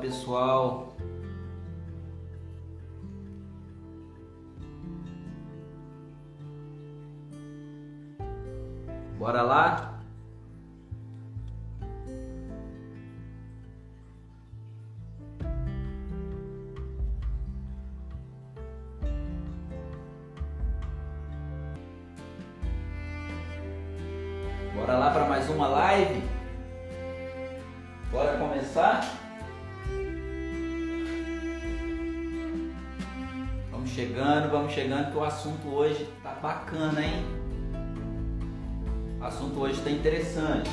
Pessoal. Bora lá? Que o assunto hoje tá bacana, hein? O assunto hoje tá interessante.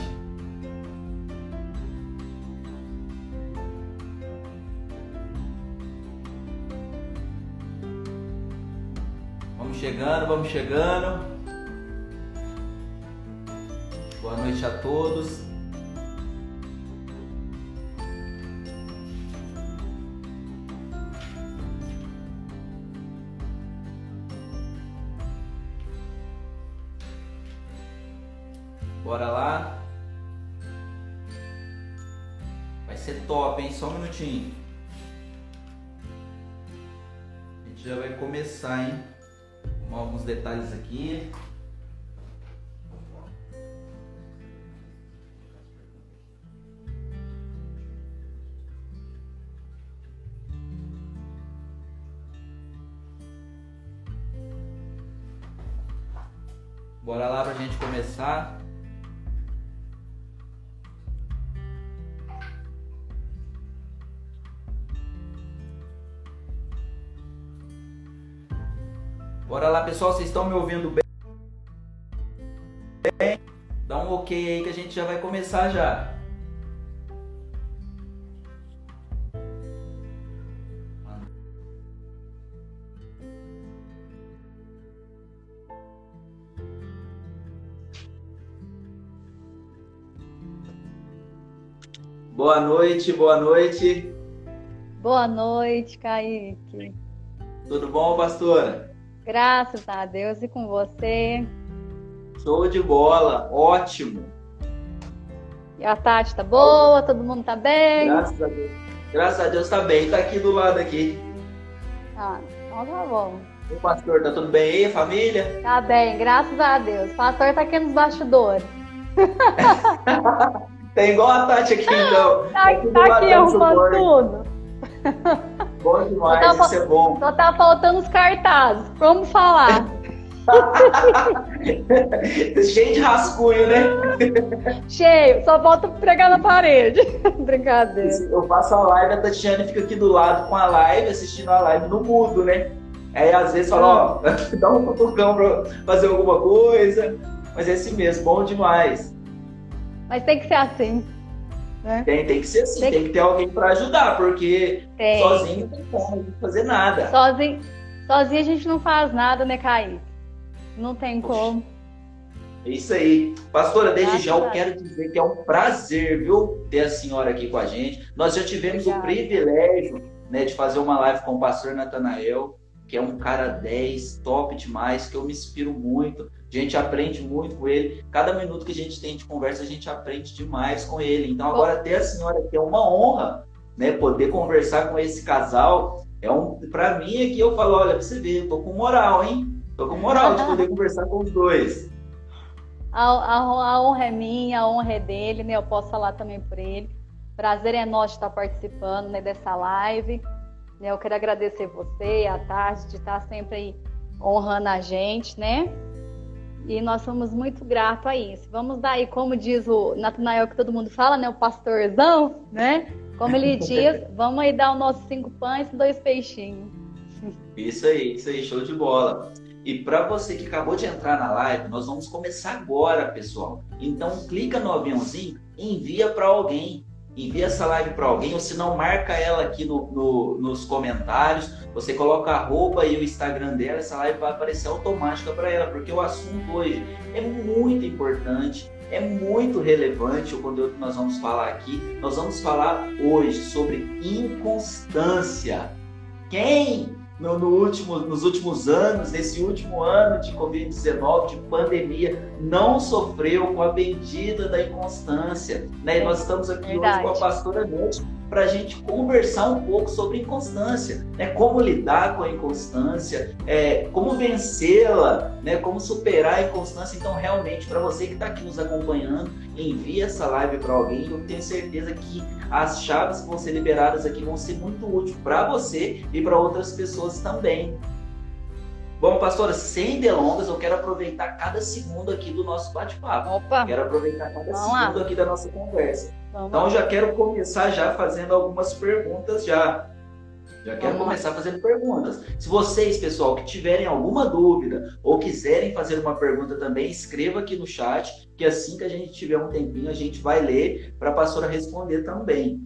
Vamos chegando, vamos chegando. Boa noite a todos. Bora lá pra gente começar. Bora lá, pessoal, vocês estão me ouvindo bem? Dá um ok aí que a gente já vai começar já. Noite, boa noite. Boa noite, Kaique. Tudo bom, pastora? Graças a Deus e com você. Show de bola, ótimo. E a Tati tá boa? Todo mundo tá bem? Graças a Deus. Graças a Deus tá bem, tá aqui do lado aqui. Ah, então tá bom. O pastor, tá tudo bem aí, família? Tá bem, graças a Deus. O pastor tá aqui nos bastidores. Tem igual a Tati aqui, então. Tá, aqui, tá aqui arrumando tudo. Bom demais, tá, isso é bom. Só tá faltando os cartazes. Vamos falar. Cheio de rascunho, né? Cheio, só falta pregar na parede. Brincadeira. Eu faço a live, a Tatiana fica aqui do lado com a live, assistindo a live no mudo, né? Aí às vezes fala, ó, dá um cutucão pra fazer alguma coisa. Mas é assim mesmo, bom demais. Mas tem que ser assim. Né? Tem, tem que ser assim, tem, tem que... que ter alguém para ajudar, porque tem. sozinho não tem como fazer nada. Sozinho, sozinho a gente não faz nada, né, Caí? Não tem Poxa. como. É isso aí. Pastora, desde já eu quero dizer que é um prazer, viu, ter a senhora aqui com a gente. Nós já tivemos Obrigada. o privilégio né, de fazer uma live com o pastor Natanael, que é um cara 10, top demais, que eu me inspiro muito. A gente aprende muito com ele. Cada minuto que a gente tem de conversa, a gente aprende demais com ele. Então, agora ter a senhora aqui é uma honra, né? Poder conversar com esse casal. É um, para mim aqui eu falo, olha, pra você ver, eu tô com moral, hein? Tô com moral de poder conversar com os dois. A, a, a, honra é minha, a honra é dele, né? Eu posso falar também por ele. Prazer é nosso estar participando né, dessa live. Né? Eu quero agradecer você, a Tati, de estar sempre aí honrando a gente, né? E nós somos muito gratos a isso. Vamos dar aí, como diz o Natanael, que todo mundo fala, né? O pastorzão, né? Como ele diz, vamos aí dar os nossos cinco pães e dois peixinhos. Isso aí, isso aí, show de bola. E para você que acabou de entrar na live, nós vamos começar agora, pessoal. Então clica no aviãozinho e envia para alguém. Envia essa live para alguém, ou se não, marca ela aqui no, no, nos comentários. Você coloca a roupa e o Instagram dela, essa live vai aparecer automática para ela, porque o assunto hoje é muito importante, é muito relevante o conteúdo que nós vamos falar aqui. Nós vamos falar hoje sobre inconstância. Quem no, no último, nos últimos anos, nesse último ano de Covid-19, de pandemia, não sofreu com a bendita da inconstância. Né? E nós estamos aqui Verdade. hoje com a pastora Neide para a gente conversar um pouco sobre inconstância, né? Como lidar com a inconstância, é, como vencê-la, né? Como superar a inconstância. Então, realmente, para você que está aqui nos acompanhando, envie essa live para alguém. Eu tenho certeza que as chaves que vão ser liberadas aqui vão ser muito úteis para você e para outras pessoas também. Bom, pastora, sem delongas, eu quero aproveitar cada segundo aqui do nosso bate-papo. Opa! Quero aproveitar cada Vamos segundo lá. aqui da nossa conversa. Vamos então, já quero começar já fazendo algumas perguntas já. Já quero Vamos começar lá. fazendo perguntas. Se vocês, pessoal, que tiverem alguma dúvida ou quiserem fazer uma pergunta também, escreva aqui no chat, que assim que a gente tiver um tempinho, a gente vai ler para a pastora responder também.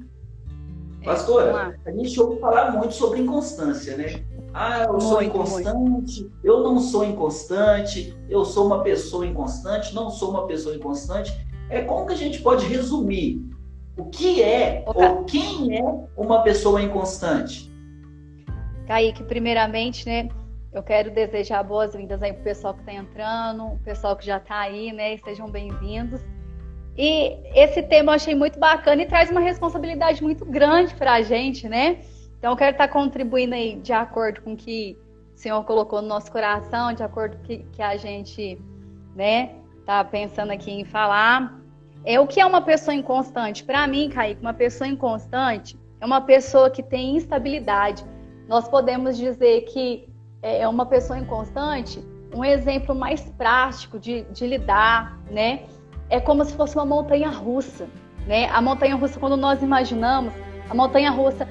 É, pastora, a gente ouve falar muito sobre inconstância, né? Ah, eu muito, sou inconstante, muito. eu não sou inconstante, eu sou uma pessoa inconstante, não sou uma pessoa inconstante. É como que a gente pode resumir o que é ou quem é uma pessoa inconstante? Kaique, primeiramente, né, eu quero desejar boas-vindas aí pro pessoal que está entrando, o pessoal que já está aí, né, sejam bem-vindos. E esse tema eu achei muito bacana e traz uma responsabilidade muito grande para a gente, né? Então, eu quero estar contribuindo aí de acordo com o que o Senhor colocou no nosso coração, de acordo com o que, que a gente, né, tá pensando aqui em falar. É o que é uma pessoa inconstante? Para mim, Kaique, uma pessoa inconstante é uma pessoa que tem instabilidade. Nós podemos dizer que é, é uma pessoa inconstante, um exemplo mais prático de, de lidar, né? É como se fosse uma montanha russa, né? A montanha russa, quando nós imaginamos, a montanha russa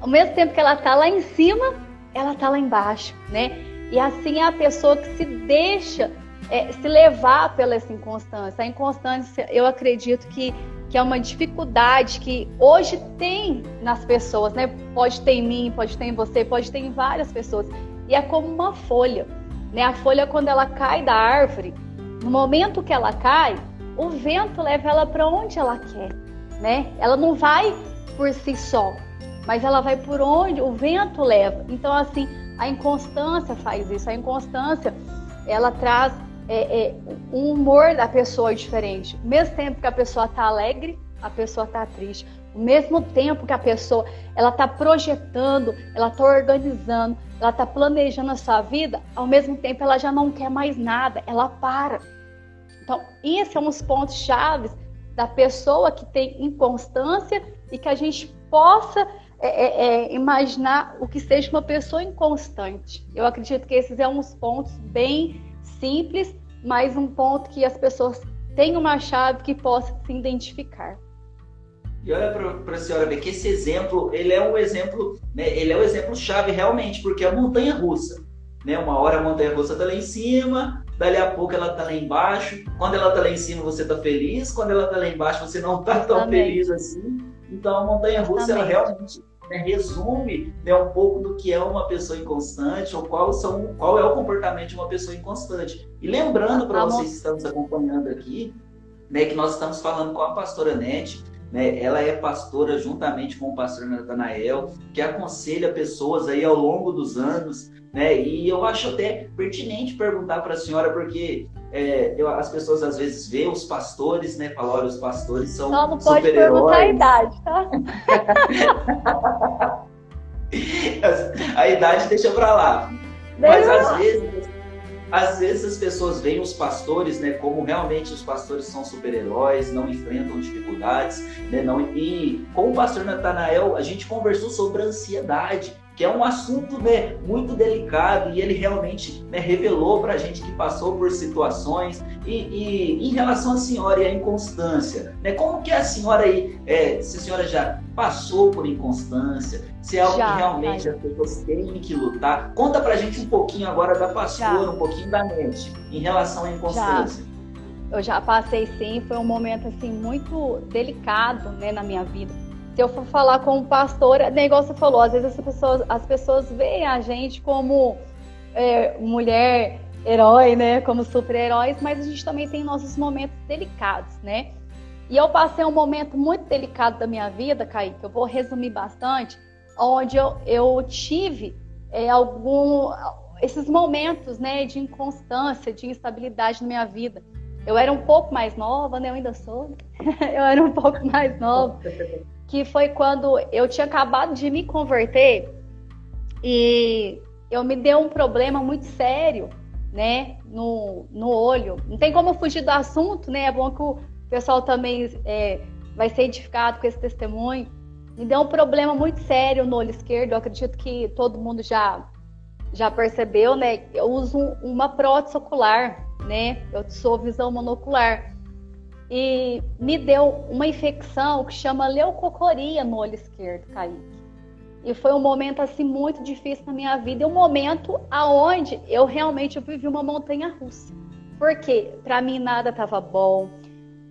ao mesmo tempo que ela está lá em cima, ela está lá embaixo, né? E assim é a pessoa que se deixa é, se levar pela essa inconstância. A inconstância, eu acredito que, que é uma dificuldade que hoje tem nas pessoas, né? Pode ter em mim, pode ter em você, pode ter em várias pessoas. E é como uma folha, né? A folha, quando ela cai da árvore, no momento que ela cai, o vento leva ela para onde ela quer, né? Ela não vai por si só, mas ela vai por onde o vento leva. Então, assim, a inconstância faz isso. A inconstância, ela traz é, é, um humor da pessoa diferente. Ao mesmo tempo que a pessoa está alegre, a pessoa está triste. Ao mesmo tempo que a pessoa ela está projetando, ela está organizando, ela está planejando a sua vida, ao mesmo tempo ela já não quer mais nada, ela para. Então, esses são os pontos chaves da pessoa que tem inconstância e que a gente possa é, é, é, imaginar o que seja uma pessoa inconstante. Eu acredito que esses são é uns pontos bem simples, mas um ponto que as pessoas têm uma chave que possa se identificar. E olha para a senhora ver que esse exemplo, ele é um exemplo, né, ele é um exemplo chave realmente, porque é a montanha russa. Né? Uma hora a montanha russa está lá em cima, dali a pouco ela está lá embaixo. Quando ela está lá em cima, você está feliz. Quando ela está lá embaixo, você não está tão feliz assim. Então a montanha russa ela realmente né, resume né, um pouco do que é uma pessoa inconstante ou qual, são, qual é o comportamento de uma pessoa inconstante. E lembrando para vocês que estão nos acompanhando aqui, né, que nós estamos falando com a pastora Nete, né, ela é pastora juntamente com o pastor Natanael, que aconselha pessoas aí ao longo dos anos, né, e eu acho até pertinente perguntar para a senhora, porque é, eu, as pessoas às vezes veem os pastores, né? Falam, olha, os pastores são Só não pode perguntar a idade, tá? a idade deixa pra lá. Mas às vezes, às vezes as pessoas veem os pastores, né? Como realmente os pastores são super-heróis, não enfrentam dificuldades, né? Não, e com o pastor Natanael, a gente conversou sobre ansiedade que é um assunto né, muito delicado e ele realmente né, revelou para a gente que passou por situações e, e, em relação à senhora e à inconstância, né, como que a senhora aí, é, se a senhora já passou por inconstância, se é algo já, que realmente as pessoas têm que lutar, conta para a gente um pouquinho agora da pastora, já. um pouquinho da mente em relação à inconstância. Já. Eu já passei sim, foi um momento assim muito delicado né, na minha vida se eu for falar com o pastor, é negócio você falou, às vezes as pessoas, as pessoas veem a gente como é, mulher herói, né? Como super-heróis, mas a gente também tem nossos momentos delicados, né? E eu passei um momento muito delicado da minha vida, Kaique, eu vou resumir bastante, onde eu, eu tive é, algum esses momentos, né, de inconstância, de instabilidade na minha vida. Eu era um pouco mais nova, né? Eu ainda sou. eu era um pouco mais nova. Que foi quando eu tinha acabado de me converter e eu me deu um problema muito sério, né? No, no olho. Não tem como fugir do assunto, né? É bom que o pessoal também é, vai ser edificado com esse testemunho. Me deu um problema muito sério no olho esquerdo. Eu acredito que todo mundo já já percebeu, né? Eu uso uma prótese ocular, né? Eu sou visão monocular. E me deu uma infecção que chama leucocoria no olho esquerdo, Kaique. E foi um momento assim muito difícil na minha vida, e um momento aonde eu realmente vivi uma montanha russa. Porque para mim nada estava bom.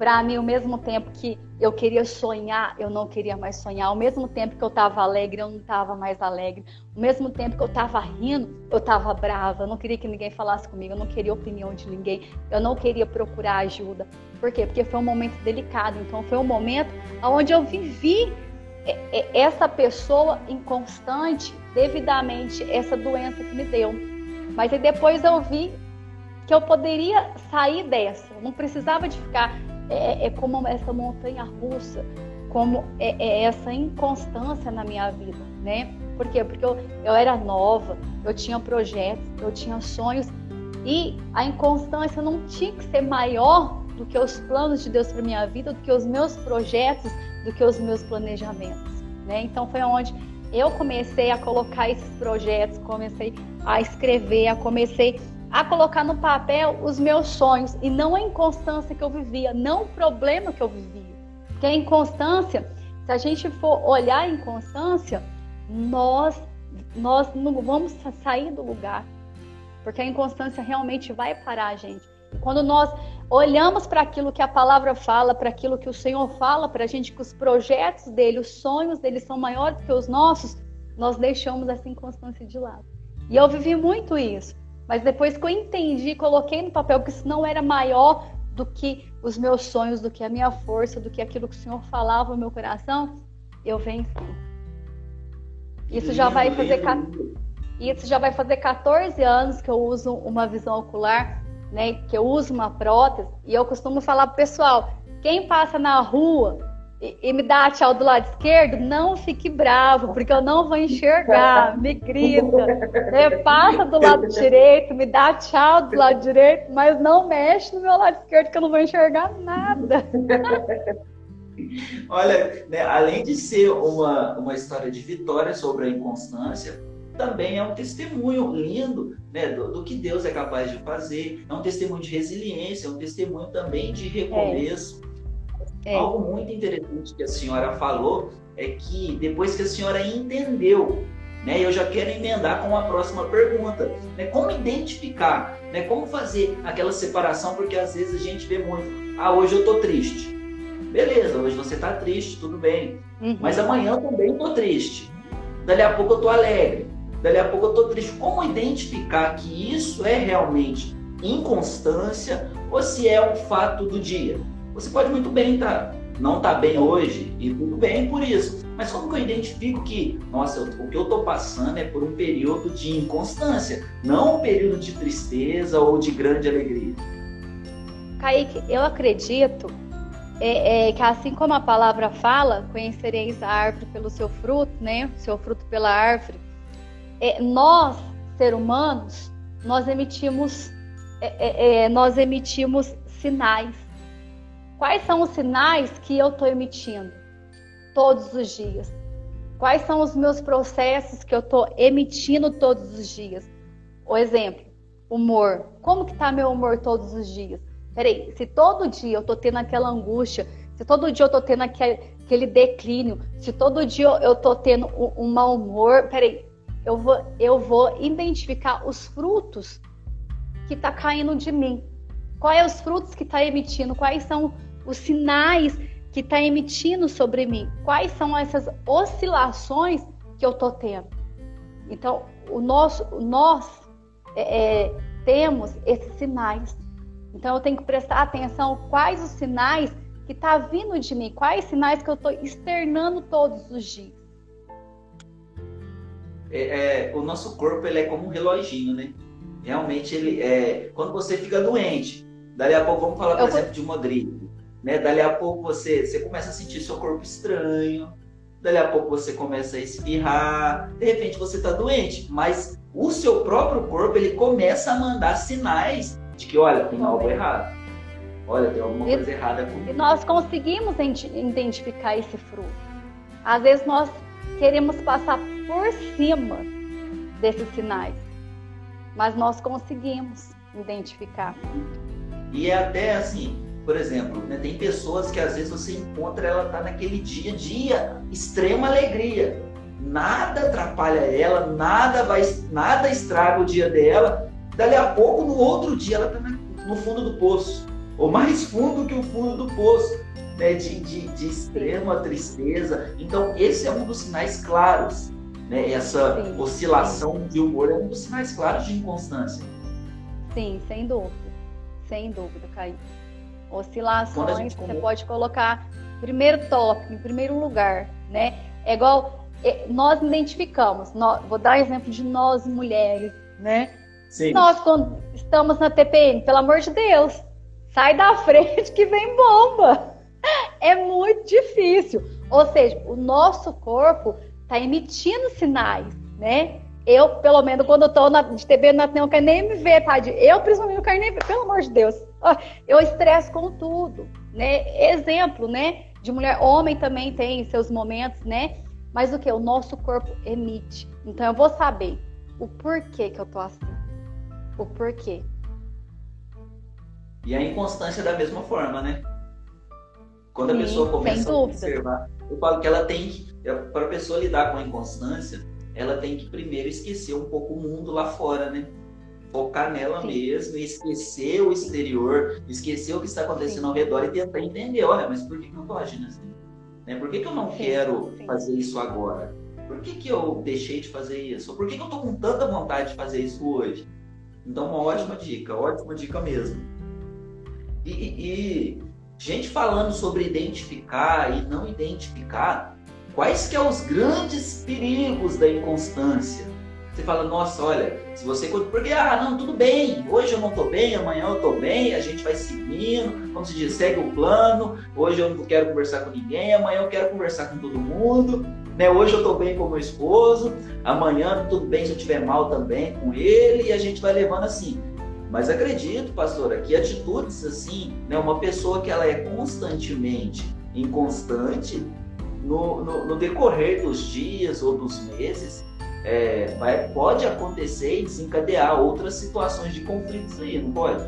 Para mim, ao mesmo tempo que eu queria sonhar, eu não queria mais sonhar. Ao mesmo tempo que eu estava alegre, eu não estava mais alegre. Ao mesmo tempo que eu estava rindo, eu estava brava. Eu não queria que ninguém falasse comigo, eu não queria opinião de ninguém. Eu não queria procurar ajuda. Por quê? Porque foi um momento delicado. Então, foi um momento onde eu vivi essa pessoa inconstante, devidamente, essa doença que me deu. Mas aí depois eu vi que eu poderia sair dessa. Eu não precisava de ficar é, é como essa montanha russa, como é, é, essa inconstância na minha vida, né? Por quê? Porque eu, eu era nova, eu tinha projetos, eu tinha sonhos e a inconstância não tinha que ser maior do que os planos de Deus para minha vida, do que os meus projetos, do que os meus planejamentos, né? Então foi onde eu comecei a colocar esses projetos, comecei a escrever, a comecei a colocar no papel os meus sonhos e não a inconstância que eu vivia, não o problema que eu vivia. Porque a inconstância, se a gente for olhar a inconstância, nós nós não vamos sair do lugar. Porque a inconstância realmente vai parar a gente. Quando nós olhamos para aquilo que a palavra fala, para aquilo que o Senhor fala para a gente, que os projetos dele, os sonhos dele são maiores que os nossos, nós deixamos essa inconstância de lado. E eu vivi muito isso. Mas depois que eu entendi, coloquei no papel que isso não era maior do que os meus sonhos, do que a minha força, do que aquilo que o Senhor falava no meu coração, eu venci. Isso já vai fazer isso já vai fazer 14 anos que eu uso uma visão ocular, né? Que eu uso uma prótese e eu costumo falar pro pessoal, quem passa na rua e, e, me dá tchau do lado esquerdo, não fique bravo, porque eu não vou enxergar, me grita, né? passa do lado direito, me dá tchau do lado direito, mas não mexe no meu lado esquerdo que eu não vou enxergar nada. Olha, né, além de ser uma, uma história de vitória sobre a inconstância, também é um testemunho lindo né, do, do, que Deus é capaz de fazer, é um testemunho de resiliência, é um testemunho também de recomeço. É é. Algo muito interessante que a senhora falou é que depois que a senhora entendeu, né, eu já quero emendar com a próxima pergunta, né, como identificar, né, como fazer aquela separação, porque às vezes a gente vê muito, ah, hoje eu tô triste. Beleza, hoje você tá triste, tudo bem. Uhum. Mas amanhã eu também tô triste. Dali a pouco eu tô alegre. Dali a pouco eu tô triste. Como identificar que isso é realmente inconstância ou se é um fato do dia? Você pode muito bem tá, não tá bem hoje e tudo bem por isso. Mas como que eu identifico que, nossa, o que eu estou passando é por um período de inconstância, não um período de tristeza ou de grande alegria? Kaique, eu acredito é, é, que assim como a palavra fala, conhecereis a árvore pelo seu fruto, né? Seu fruto pela árvore. É, nós, ser humanos, nós emitimos, é, é, é, nós emitimos sinais. Quais são os sinais que eu estou emitindo todos os dias? Quais são os meus processos que eu estou emitindo todos os dias? O exemplo, humor. Como que está meu humor todos os dias? Peraí, se todo dia eu estou tendo aquela angústia, se todo dia eu estou tendo aquele, aquele declínio, se todo dia eu estou tendo um, um mau humor, peraí, eu vou, eu vou identificar os frutos que está caindo de mim. Quais é os frutos que está emitindo? Quais são os sinais que está emitindo sobre mim, quais são essas oscilações que eu estou tendo. Então, o nosso, nós é, é, temos esses sinais. Então, eu tenho que prestar atenção quais os sinais que está vindo de mim, quais sinais que eu estou externando todos os dias. é, é, o nosso corpo ele é como um reloginho, né? Realmente ele é. Quando você fica doente, dali a pouco vamos falar, por Eu exemplo, vou... de uma gripe, né? Dali a pouco você, você começa a sentir seu corpo estranho, dali a pouco você começa a espirrar, de repente você está doente, mas o seu próprio corpo ele começa a mandar sinais de que, olha, tem algo errado. Olha, tem alguma coisa e, errada comigo. E nós conseguimos identificar esse fruto. Às vezes nós queremos passar por cima desses sinais, mas nós conseguimos identificar. E é até assim, por exemplo, né, tem pessoas que às vezes você encontra ela tá naquele dia a dia extrema alegria, nada atrapalha ela, nada vai, nada estraga o dia dela. Dali a pouco, no outro dia, ela tá no fundo do poço, ou mais fundo que o fundo do poço né, de, de, de extrema tristeza. Então, esse é um dos sinais claros. Né? Essa sim, oscilação de humor é um dos sinais claros de inconstância. Sim, sem dúvida. Sem dúvida, Caio. Oscilações, você pode colocar primeiro tópico, em primeiro lugar, né? É igual é, nós identificamos, nós, vou dar exemplo de nós mulheres, né? Sim. Nós quando estamos na TPM, pelo amor de Deus, sai da frente que vem bomba é muito difícil. Ou seja, o nosso corpo está emitindo sinais, né? Eu, pelo menos, quando eu tô na, de TB, não, não quero nem me ver, tá? Eu, principalmente, não quero nem ver, pelo amor de Deus. Eu estresso com tudo, né? Exemplo, né? De mulher, homem também tem seus momentos, né? Mas o que? O nosso corpo emite. Então, eu vou saber o porquê que eu tô assim. O porquê. E a inconstância da mesma forma, né? Quando a Sim, pessoa começa a observar, eu falo que ela tem que, é, para a pessoa lidar com a inconstância, ela tem que primeiro esquecer um pouco o mundo lá fora, né? Focar nela Sim. mesmo, esquecer o exterior, esquecer o que está acontecendo Sim. ao redor e tentar entender, olha, mas por que, eu estou agindo assim? Né? Por que, que eu não quero fazer isso agora? Por que, que eu deixei de fazer isso? Por que, que eu estou com tanta vontade de fazer isso hoje? Então, uma ótima dica, ótima dica mesmo. E, e, gente falando sobre identificar e não identificar, quais que são é os grandes perigos da inconstância? Você fala, nossa, olha, se você. Porque, ah, não, tudo bem, hoje eu não estou bem, amanhã eu estou bem, a gente vai seguindo, como se diz, segue o plano, hoje eu não quero conversar com ninguém, amanhã eu quero conversar com todo mundo, né? Hoje eu estou bem com meu esposo, amanhã tudo bem se eu estiver mal também com ele, e a gente vai levando assim. Mas acredito, pastora, que atitudes assim, né, uma pessoa que ela é constantemente inconstante, no, no, no decorrer dos dias ou dos meses, é, vai, pode acontecer e desencadear outras situações de conflitos aí, não pode?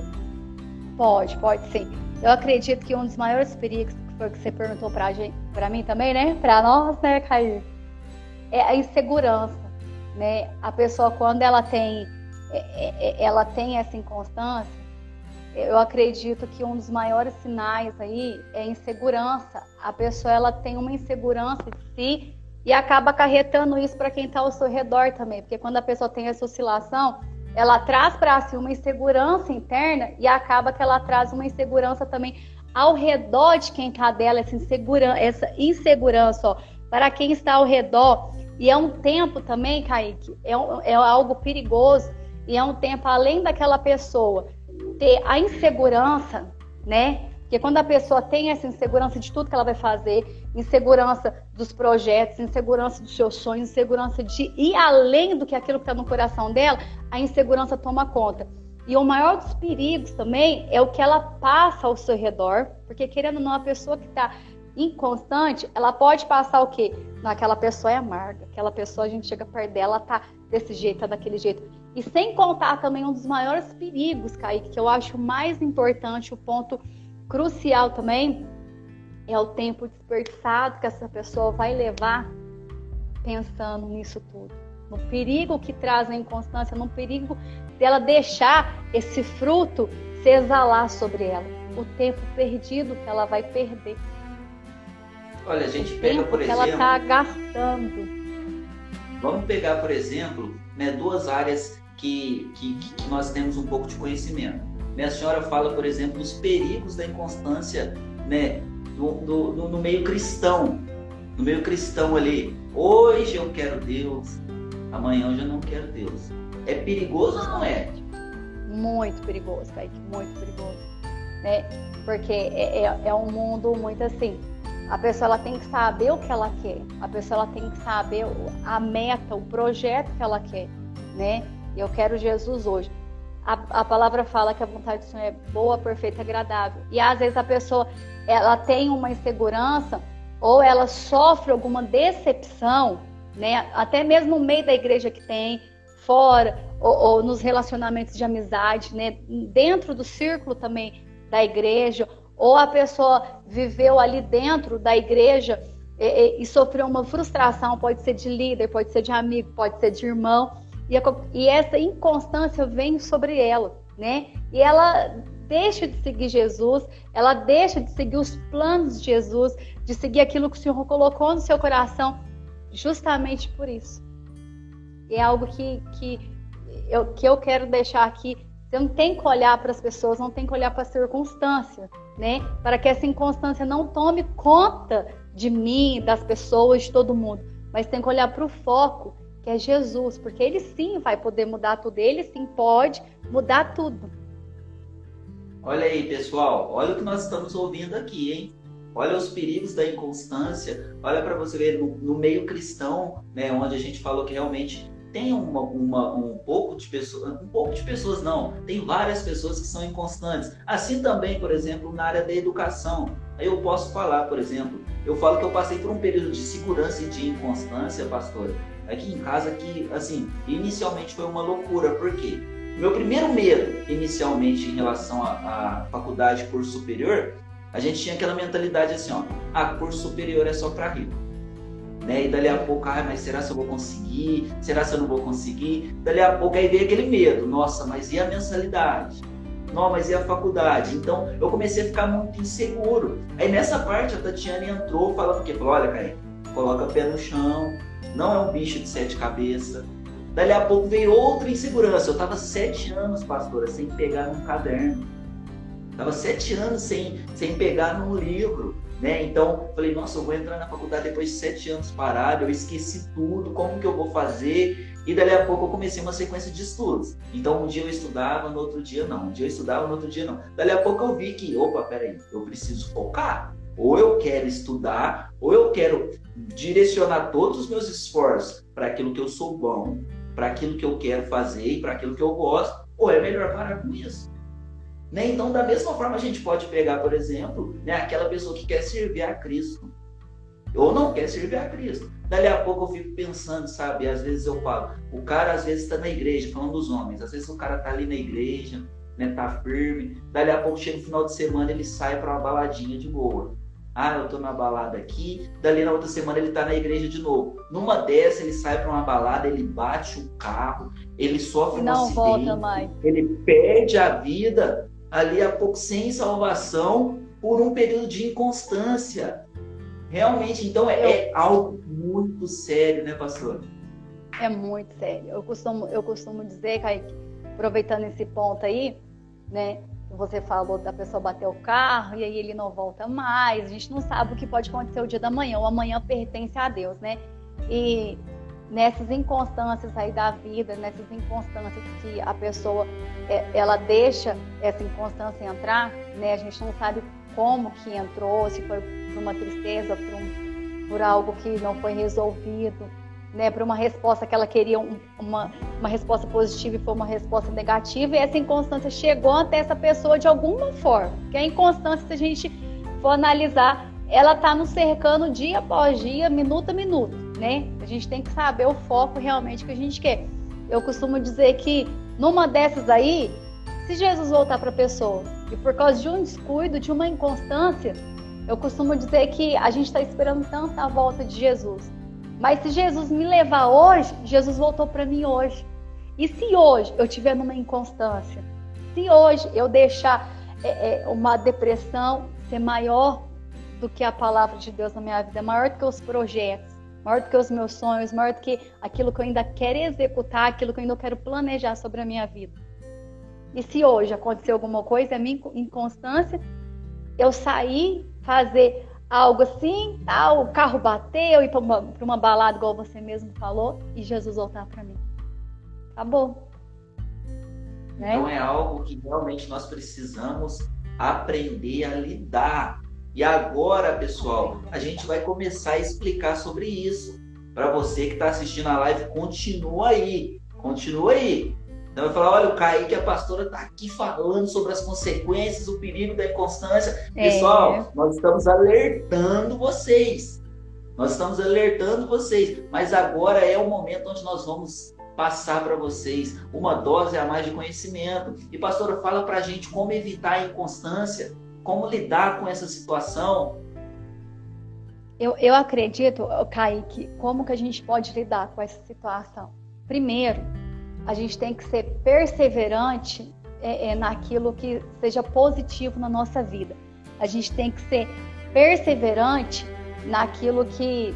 Pode, pode sim. Eu acredito que um dos maiores perigos, que foi o que você perguntou para mim também, né? Para nós, né, Caio? É a insegurança, né? A pessoa, quando ela tem é, é, é, ela tem essa inconstância, eu acredito que um dos maiores sinais aí é insegurança. A pessoa ela tem uma insegurança de si e acaba acarretando isso para quem está ao seu redor também, porque quando a pessoa tem essa oscilação, ela traz para si uma insegurança interna e acaba que ela traz uma insegurança também ao redor de quem está dela, essa insegurança, essa insegurança ó, para quem está ao redor. E é um tempo também, Kaique, é, um, é algo perigoso e é um tempo além daquela pessoa ter a insegurança, né? Porque quando a pessoa tem essa insegurança de tudo que ela vai fazer, insegurança dos projetos, insegurança dos seus sonhos, insegurança de ir além do que aquilo que está no coração dela, a insegurança toma conta. E o maior dos perigos também é o que ela passa ao seu redor, porque querendo ou não, a pessoa que está inconstante, ela pode passar o quê? Naquela pessoa é amarga, aquela pessoa a gente chega perto dela, tá desse jeito, tá daquele jeito. E sem contar também um dos maiores perigos, Kaique, que eu acho mais importante, o ponto crucial também, é o tempo desperdiçado que essa pessoa vai levar pensando nisso tudo. No perigo que traz a inconstância, no perigo dela deixar esse fruto se exalar sobre ela. O tempo perdido que ela vai perder. Olha, a gente o pega, por exemplo. ela está gastando. Vamos pegar, por exemplo, né, duas áreas que, que, que nós temos um pouco de conhecimento. Né? A senhora fala, por exemplo, dos perigos da inconstância né, do, do, do, no meio cristão. No meio cristão ali. Hoje eu quero Deus, amanhã eu já não quero Deus. É perigoso ou não é? Muito perigoso, Kaique, muito perigoso. Né? Porque é, é, é um mundo muito assim. A pessoa ela tem que saber o que ela quer. A pessoa ela tem que saber a meta, o projeto que ela quer, né? Eu quero Jesus hoje. A, a palavra fala que a vontade do Senhor é boa, perfeita, agradável. E às vezes a pessoa ela tem uma insegurança ou ela sofre alguma decepção, né? Até mesmo no meio da igreja que tem, fora, ou, ou nos relacionamentos de amizade, né? Dentro do círculo também da igreja, ou a pessoa viveu ali dentro da igreja e, e, e, sofreu uma frustração, pode ser de líder, pode ser de amigo, pode ser de irmão, e, a, e essa inconstância vem sobre ela, né? E ela deixa de seguir Jesus, ela deixa de seguir os planos de Jesus, de seguir aquilo que o Senhor colocou no seu coração, justamente por isso. E é algo que, que, eu, que eu quero deixar aqui. Você não tem que olhar para as pessoas, não tem que olhar para a circunstância, né? Para que essa inconstância não tome conta de mim, das pessoas, de todo mundo. Mas tem que olhar para o foco, que é Jesus, porque ele sim vai poder mudar tudo, ele sim pode mudar tudo. Olha aí, pessoal, olha o que nós estamos ouvindo aqui, hein? Olha os perigos da inconstância. Olha para você ver no, no, meio cristão, né, onde a gente falou que realmente tem uma, uma, um pouco de pessoas, um pouco de pessoas não, tem várias pessoas que são inconstantes. Assim também, por exemplo, na área da educação. Aí eu posso falar, por exemplo, eu falo que eu passei por um período de segurança e de inconstância, pastor, aqui em casa que, assim, inicialmente foi uma loucura. Por quê? Meu primeiro medo, inicialmente, em relação à faculdade, curso superior, a gente tinha aquela mentalidade assim, ó, ah, curso superior é só para rico. Né? E dali a pouco, ah, mas será se eu vou conseguir? Será se eu não vou conseguir? Dali a pouco aí veio aquele medo, nossa, mas e a mensalidade? Não, mas e a faculdade? Então eu comecei a ficar muito inseguro. Aí nessa parte a Tatiana entrou falando que falou, olha, Caio, coloca pé no chão, não é um bicho de sete cabeças, Dali a pouco veio outra insegurança. Eu estava sete anos, pastora, sem pegar num caderno. Estava sete anos sem, sem pegar num livro. Né? Então, falei, nossa, eu vou entrar na faculdade depois de sete anos parado, eu esqueci tudo, como que eu vou fazer? E dali a pouco eu comecei uma sequência de estudos. Então, um dia eu estudava, no outro dia não. Um dia eu estudava, no outro dia não. Dali a pouco eu vi que, opa, peraí, eu preciso focar. Ou eu quero estudar, ou eu quero direcionar todos os meus esforços para aquilo que eu sou bom, para aquilo que eu quero fazer e para aquilo que eu gosto, ou é melhor parar com isso. Né? Então, da mesma forma, a gente pode pegar, por exemplo, né, aquela pessoa que quer servir a Cristo ou não quer servir a Cristo. Dali a pouco eu fico pensando, sabe? Às vezes eu falo, o cara às vezes está na igreja, falando dos homens, às vezes o cara está ali na igreja, né, tá firme. Dali a pouco chega no final de semana ele sai para uma baladinha de boa. Ah, eu tô na balada aqui. Dali na outra semana ele tá na igreja de novo. Numa dessa ele sai para uma balada, ele bate o carro, ele sofre Não um acidente, volta mais. ele perde a vida ali a pouco sem salvação por um período de inconstância. Realmente, então é, é algo muito sério, né, pastor? É muito sério. Eu costumo, eu costumo dizer, Kaique, aproveitando esse ponto aí, né? Você falou da pessoa bater o carro e aí ele não volta mais. A gente não sabe o que pode acontecer o dia da manhã. O amanhã pertence a Deus, né? E nessas inconstâncias aí da vida, nessas inconstâncias que a pessoa é, ela deixa essa inconstância entrar, né? A gente não sabe como que entrou, se foi por uma tristeza, por, um, por algo que não foi resolvido né, para uma resposta que ela queria um, uma, uma resposta positiva e foi uma resposta negativa, e essa inconstância chegou até essa pessoa de alguma forma. Que a inconstância, se a gente for analisar, ela está nos cercando dia após dia, minuto a minuto, né? A gente tem que saber o foco realmente que a gente quer. Eu costumo dizer que numa dessas aí, se Jesus voltar para a pessoa e por causa de um descuido, de uma inconstância, eu costumo dizer que a gente está esperando tanto a volta de Jesus mas se Jesus me levar hoje, Jesus voltou para mim hoje. E se hoje eu tiver numa inconstância, se hoje eu deixar é, é, uma depressão ser maior do que a palavra de Deus na minha vida, maior do que os projetos, maior do que os meus sonhos, maior do que aquilo que eu ainda quero executar, aquilo que eu ainda quero planejar sobre a minha vida. E se hoje acontecer alguma coisa, a minha inconstância, eu sair, fazer algo assim, tá? o carro bateu, ir para uma, uma balada, igual você mesmo falou, e Jesus voltar para mim. Acabou. Né? Então é algo que realmente nós precisamos aprender a lidar. E agora, pessoal, a gente vai começar a explicar sobre isso. Para você que está assistindo a live, continua aí, continua aí. Então vai falar, olha, o Kaique, a pastora, está aqui falando sobre as consequências, o perigo da inconstância. É. Pessoal, nós estamos alertando vocês. Nós estamos alertando vocês. Mas agora é o momento onde nós vamos passar para vocês uma dose a mais de conhecimento. E pastora, fala para a gente como evitar a inconstância, como lidar com essa situação. Eu, eu acredito, Kaique, como que a gente pode lidar com essa situação? Primeiro, a gente tem que ser perseverante é, é, naquilo que seja positivo na nossa vida. A gente tem que ser perseverante naquilo que,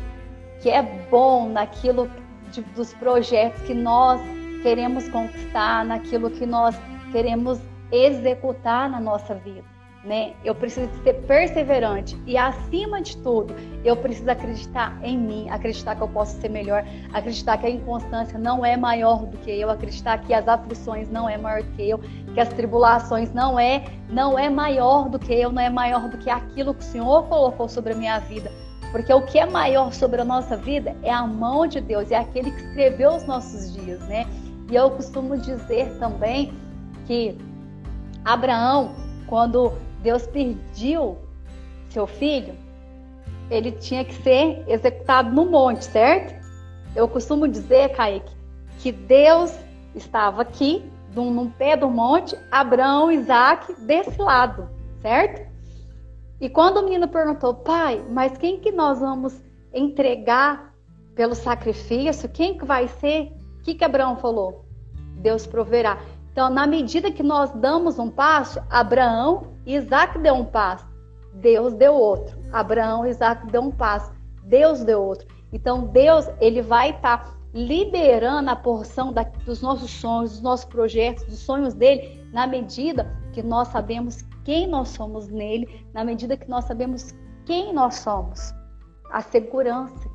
que é bom, naquilo de, dos projetos que nós queremos conquistar, naquilo que nós queremos executar na nossa vida. Né? Eu preciso ser perseverante e, acima de tudo, eu preciso acreditar em mim, acreditar que eu posso ser melhor, acreditar que a inconstância não é maior do que eu, acreditar que as aflições não é maior que eu, que as tribulações não é não é maior do que eu, não é maior do que aquilo que o Senhor colocou sobre a minha vida. Porque o que é maior sobre a nossa vida é a mão de Deus, é aquele que escreveu os nossos dias, né? E eu costumo dizer também que Abraão, quando Deus pediu seu filho, ele tinha que ser executado no monte, certo? Eu costumo dizer, Kaique, que Deus estava aqui, num, num pé do monte, Abraão, Isaac, desse lado, certo? E quando o menino perguntou, pai, mas quem que nós vamos entregar pelo sacrifício? Quem que vai ser? O que, que Abraão falou? Deus proverá. Então, na medida que nós damos um passo, Abraão Isaac deu um passo, Deus deu outro. Abraão Isaac deu um passo, Deus deu outro. Então, Deus, ele vai estar tá liberando a porção da, dos nossos sonhos, dos nossos projetos, dos sonhos dele, na medida que nós sabemos quem nós somos nele, na medida que nós sabemos quem nós somos. A segurança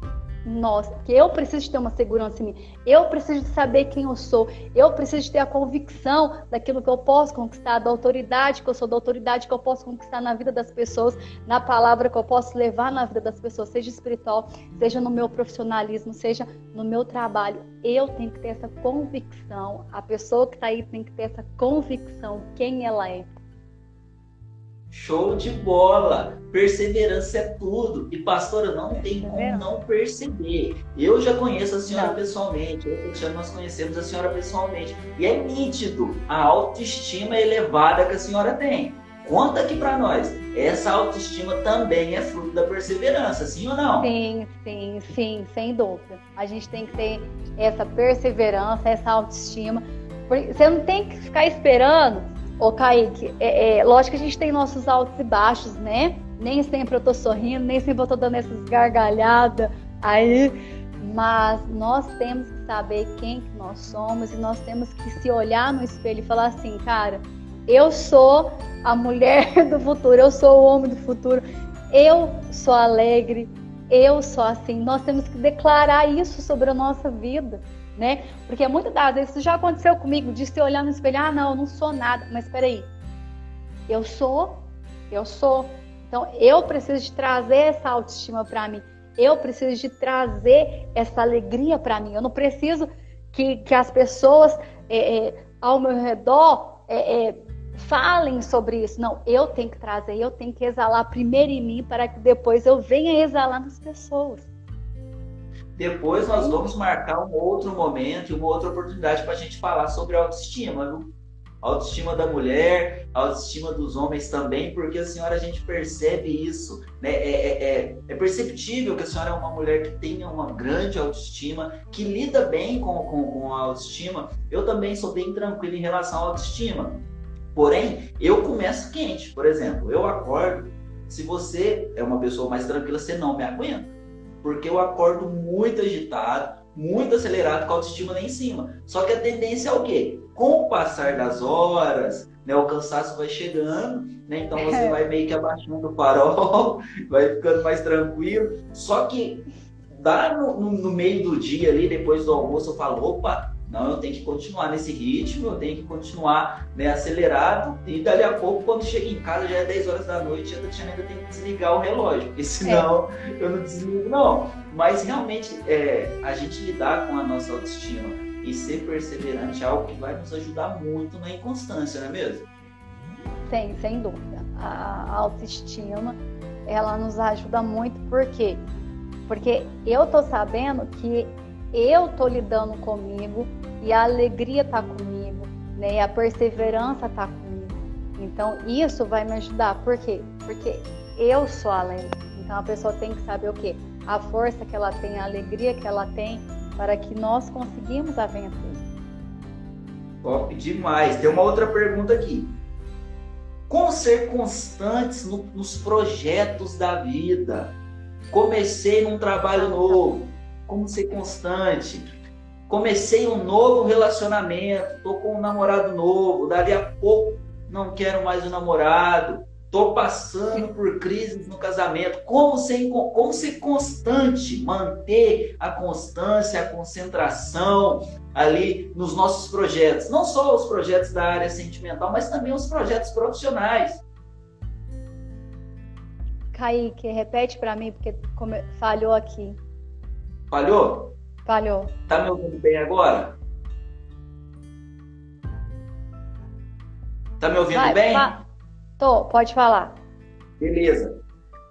nós, que eu preciso ter uma segurança em mim, eu preciso saber quem eu sou, eu preciso ter a convicção daquilo que eu posso conquistar, da autoridade que eu sou, da autoridade que eu posso conquistar na vida das pessoas, na palavra que eu posso levar na vida das pessoas, seja espiritual, seja no meu profissionalismo, seja no meu trabalho. Eu tenho que ter essa convicção, a pessoa que está aí tem que ter essa convicção, quem ela é. Show de bola! Perseverança é tudo. E, pastora, não tem como não perceber. Eu já conheço a senhora não. pessoalmente. Eu e nós conhecemos a senhora pessoalmente. E é nítido a autoestima elevada que a senhora tem. Conta aqui para nós. Essa autoestima também é fruto da perseverança, sim ou não? Sim, sim, sim, sem dúvida. A gente tem que ter essa perseverança, essa autoestima. Você não tem que ficar esperando Ô, Kaique, é, é, lógico que a gente tem nossos altos e baixos, né? Nem sempre eu tô sorrindo, nem sempre eu tô dando essas gargalhadas aí, mas nós temos que saber quem que nós somos e nós temos que se olhar no espelho e falar assim, cara, eu sou a mulher do futuro, eu sou o homem do futuro, eu sou alegre, eu sou assim. Nós temos que declarar isso sobre a nossa vida né? Porque muitas das vezes isso já aconteceu comigo, de se olhar no espelho, ah, não, eu não sou nada, mas peraí, eu sou, eu sou. Então eu preciso de trazer essa autoestima para mim, eu preciso de trazer essa alegria para mim. Eu não preciso que, que as pessoas é, é, ao meu redor é, é, falem sobre isso. Não, eu tenho que trazer, eu tenho que exalar primeiro em mim para que depois eu venha exalar nas pessoas. Depois nós vamos marcar um outro momento e uma outra oportunidade para a gente falar sobre autoestima, viu? Autoestima da mulher, autoestima dos homens também, porque a senhora a gente percebe isso, né? É, é, é, é perceptível que a senhora é uma mulher que tenha uma grande autoestima, que lida bem com, com, com a autoestima. Eu também sou bem tranquilo em relação à autoestima. Porém, eu começo quente, por exemplo, eu acordo. Se você é uma pessoa mais tranquila, você não me aguenta porque eu acordo muito agitado, muito acelerado, com a autoestima lá em cima. Só que a tendência é o quê? Com o passar das horas, né? O cansaço vai chegando, né? Então você é. vai meio que abaixando o farol, vai ficando mais tranquilo. Só que dá no, no, no, meio do dia ali, depois do almoço, eu falo, opa, não, eu tenho que continuar nesse ritmo, eu tenho que continuar né, acelerado, e dali a pouco, quando chega em casa, já é 10 horas da noite, a Tatiana ainda tem que desligar o relógio, porque senão é. eu não desligo, não. Mas realmente, é, a gente lidar com a nossa autoestima e ser perseverante é algo que vai nos ajudar muito na inconstância, não é mesmo? Sim, sem dúvida. A autoestima, ela nos ajuda muito, por quê? Porque eu tô sabendo que eu tô lidando comigo e a alegria está comigo, né? E a perseverança está comigo. Então isso vai me ajudar. Por quê? Porque eu sou alegre. Então a pessoa tem que saber o quê? A força que ela tem, a alegria que ela tem para que nós conseguimos a vencer. Top demais. Tem uma outra pergunta aqui. Como ser constantes no, nos projetos da vida? Comecei num trabalho novo. Como ser constante? comecei um novo relacionamento, tô com um namorado novo, dali a pouco não quero mais o um namorado, tô passando por crises no casamento. Como ser, como ser constante, manter a constância, a concentração ali nos nossos projetos, não só os projetos da área sentimental, mas também os projetos profissionais. Kaique, repete para mim porque falhou aqui. Falhou? Falhou. Tá me ouvindo bem agora? Tá me ouvindo Vai, bem? Fa... Tô, pode falar. Beleza.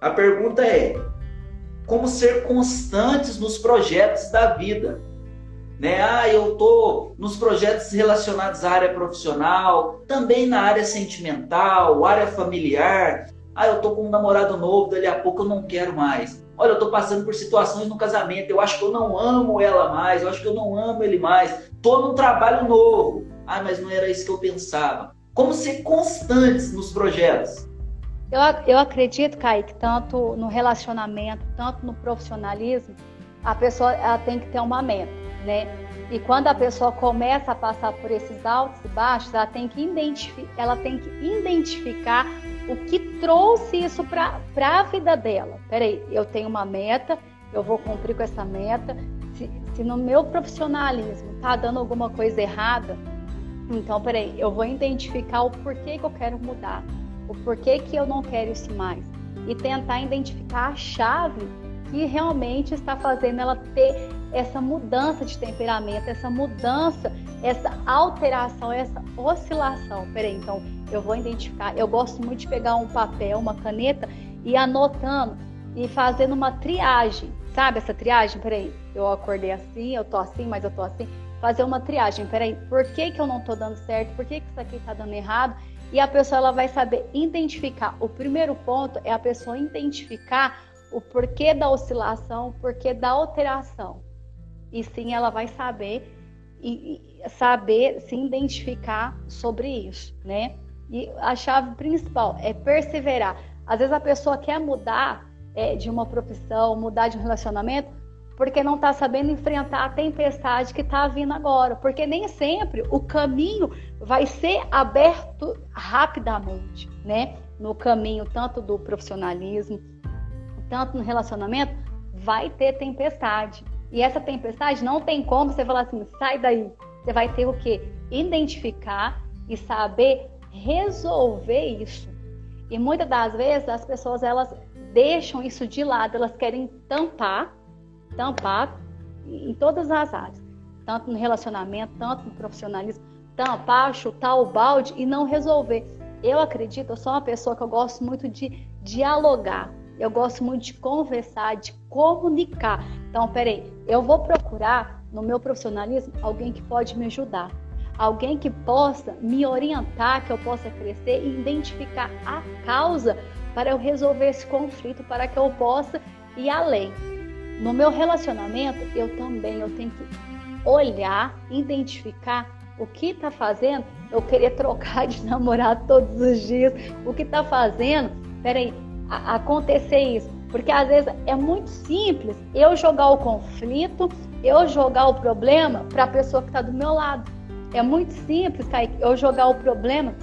A pergunta é: como ser constantes nos projetos da vida? Né? Ah, eu tô nos projetos relacionados à área profissional, também na área sentimental, área familiar. Ah, eu tô com um namorado novo, dali a pouco eu não quero mais. Olha, eu estou passando por situações no casamento, eu acho que eu não amo ela mais, eu acho que eu não amo ele mais. Estou num trabalho novo. Ah, mas não era isso que eu pensava. Como ser constantes nos projetos? Eu, eu acredito, Kaique, tanto no relacionamento, tanto no profissionalismo, a pessoa ela tem que ter uma meta, né? E quando a pessoa começa a passar por esses altos e baixos, ela tem que identificar, ela tem que identificar o que trouxe isso para a vida dela. Peraí, eu tenho uma meta, eu vou cumprir com essa meta. Se, se no meu profissionalismo tá dando alguma coisa errada, então peraí, eu vou identificar o porquê que eu quero mudar, o porquê que eu não quero isso mais e tentar identificar a chave que realmente está fazendo ela ter essa mudança de temperamento, essa mudança, essa alteração, essa oscilação. Peraí, então eu vou identificar. Eu gosto muito de pegar um papel, uma caneta e anotando e fazendo uma triagem. Sabe essa triagem? Peraí, eu acordei assim, eu tô assim, mas eu tô assim. Fazer uma triagem. Peraí, por que, que eu não tô dando certo? Por que, que isso aqui tá dando errado? E a pessoa ela vai saber identificar. O primeiro ponto é a pessoa identificar o porquê da oscilação, o porquê da alteração. E sim, ela vai saber e, saber se identificar sobre isso, né? E a chave principal é perseverar. Às vezes a pessoa quer mudar é, de uma profissão, mudar de um relacionamento, porque não está sabendo enfrentar a tempestade que está vindo agora. Porque nem sempre o caminho vai ser aberto rapidamente, né? No caminho tanto do profissionalismo, tanto no relacionamento, vai ter tempestade. E essa tempestade não tem como você falar assim, sai daí. Você vai ter o quê? Identificar e saber resolver isso. E muitas das vezes as pessoas elas deixam isso de lado, elas querem tampar, tampar em todas as áreas, tanto no relacionamento, tanto no profissionalismo, tampar, chutar o balde e não resolver. Eu acredito, eu sou uma pessoa que eu gosto muito de dialogar. Eu gosto muito de conversar, de comunicar. Então, peraí, eu vou procurar no meu profissionalismo alguém que pode me ajudar, alguém que possa me orientar, que eu possa crescer e identificar a causa para eu resolver esse conflito, para que eu possa ir além. No meu relacionamento, eu também eu tenho que olhar, identificar o que está fazendo eu querer trocar de namorado todos os dias, o que está fazendo, peraí, acontecer isso. Porque às vezes é muito simples eu jogar o conflito, eu jogar o problema para a pessoa que está do meu lado. É muito simples, Kaique, eu jogar o problema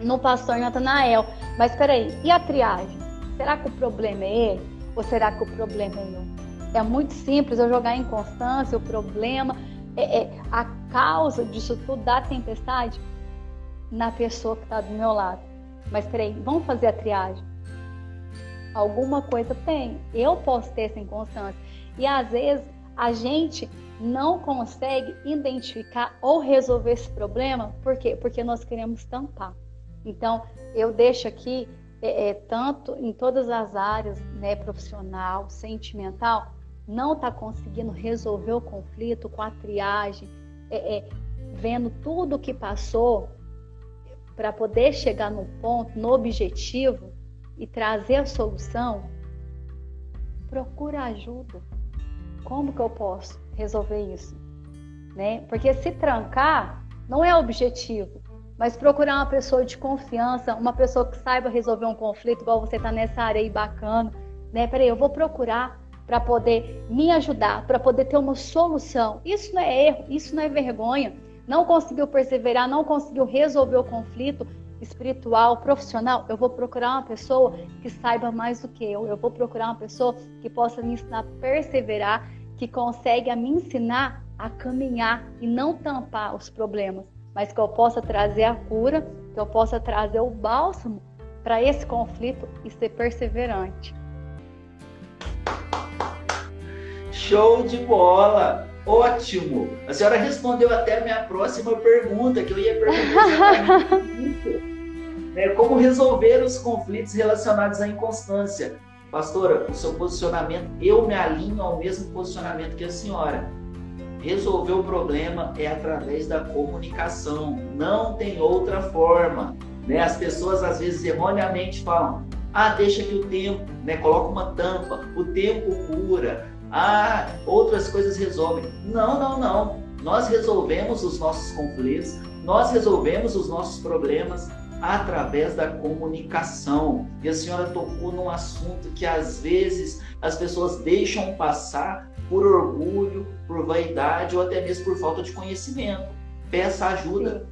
no pastor Natanael. Mas peraí, e a triagem? Será que o problema é ele? Ou será que o problema é eu? É muito simples eu jogar em constância o problema, é, é a causa disso tudo da tempestade na pessoa que está do meu lado. Mas peraí, vamos fazer a triagem. Alguma coisa tem. Eu posso ter essa inconstância. E às vezes a gente não consegue identificar ou resolver esse problema. Por quê? Porque nós queremos tampar. Então, eu deixo aqui, é, é, tanto em todas as áreas, né, profissional, sentimental, não está conseguindo resolver o conflito com a triagem, é, é vendo tudo o que passou para poder chegar no ponto, no objetivo e trazer a solução, procura ajuda. Como que eu posso resolver isso? Né? Porque se trancar não é objetivo, mas procurar uma pessoa de confiança, uma pessoa que saiba resolver um conflito, igual você está nessa área aí bacana, né? Peraí, eu vou procurar para poder me ajudar, para poder ter uma solução. Isso não é erro, isso não é vergonha. Não conseguiu perseverar, não conseguiu resolver o conflito espiritual, profissional, eu vou procurar uma pessoa que saiba mais do que eu. Eu vou procurar uma pessoa que possa me ensinar a perseverar, que consegue me ensinar a caminhar e não tampar os problemas, mas que eu possa trazer a cura, que eu possa trazer o bálsamo para esse conflito e ser perseverante. Show de bola! Ótimo! A senhora respondeu até a minha próxima pergunta, que eu ia perguntar né, como resolver os conflitos relacionados à inconstância. Pastora, o seu posicionamento, eu me alinho ao mesmo posicionamento que a senhora. Resolver o problema é através da comunicação, não tem outra forma. Né? As pessoas às vezes erroneamente falam: ah, deixa que o tempo, né? coloca uma tampa, o tempo cura, ah, outras coisas resolvem. Não, não, não. Nós resolvemos os nossos conflitos, nós resolvemos os nossos problemas através da comunicação. E a senhora tocou num assunto que às vezes as pessoas deixam passar por orgulho, por vaidade ou até mesmo por falta de conhecimento. Peça ajuda.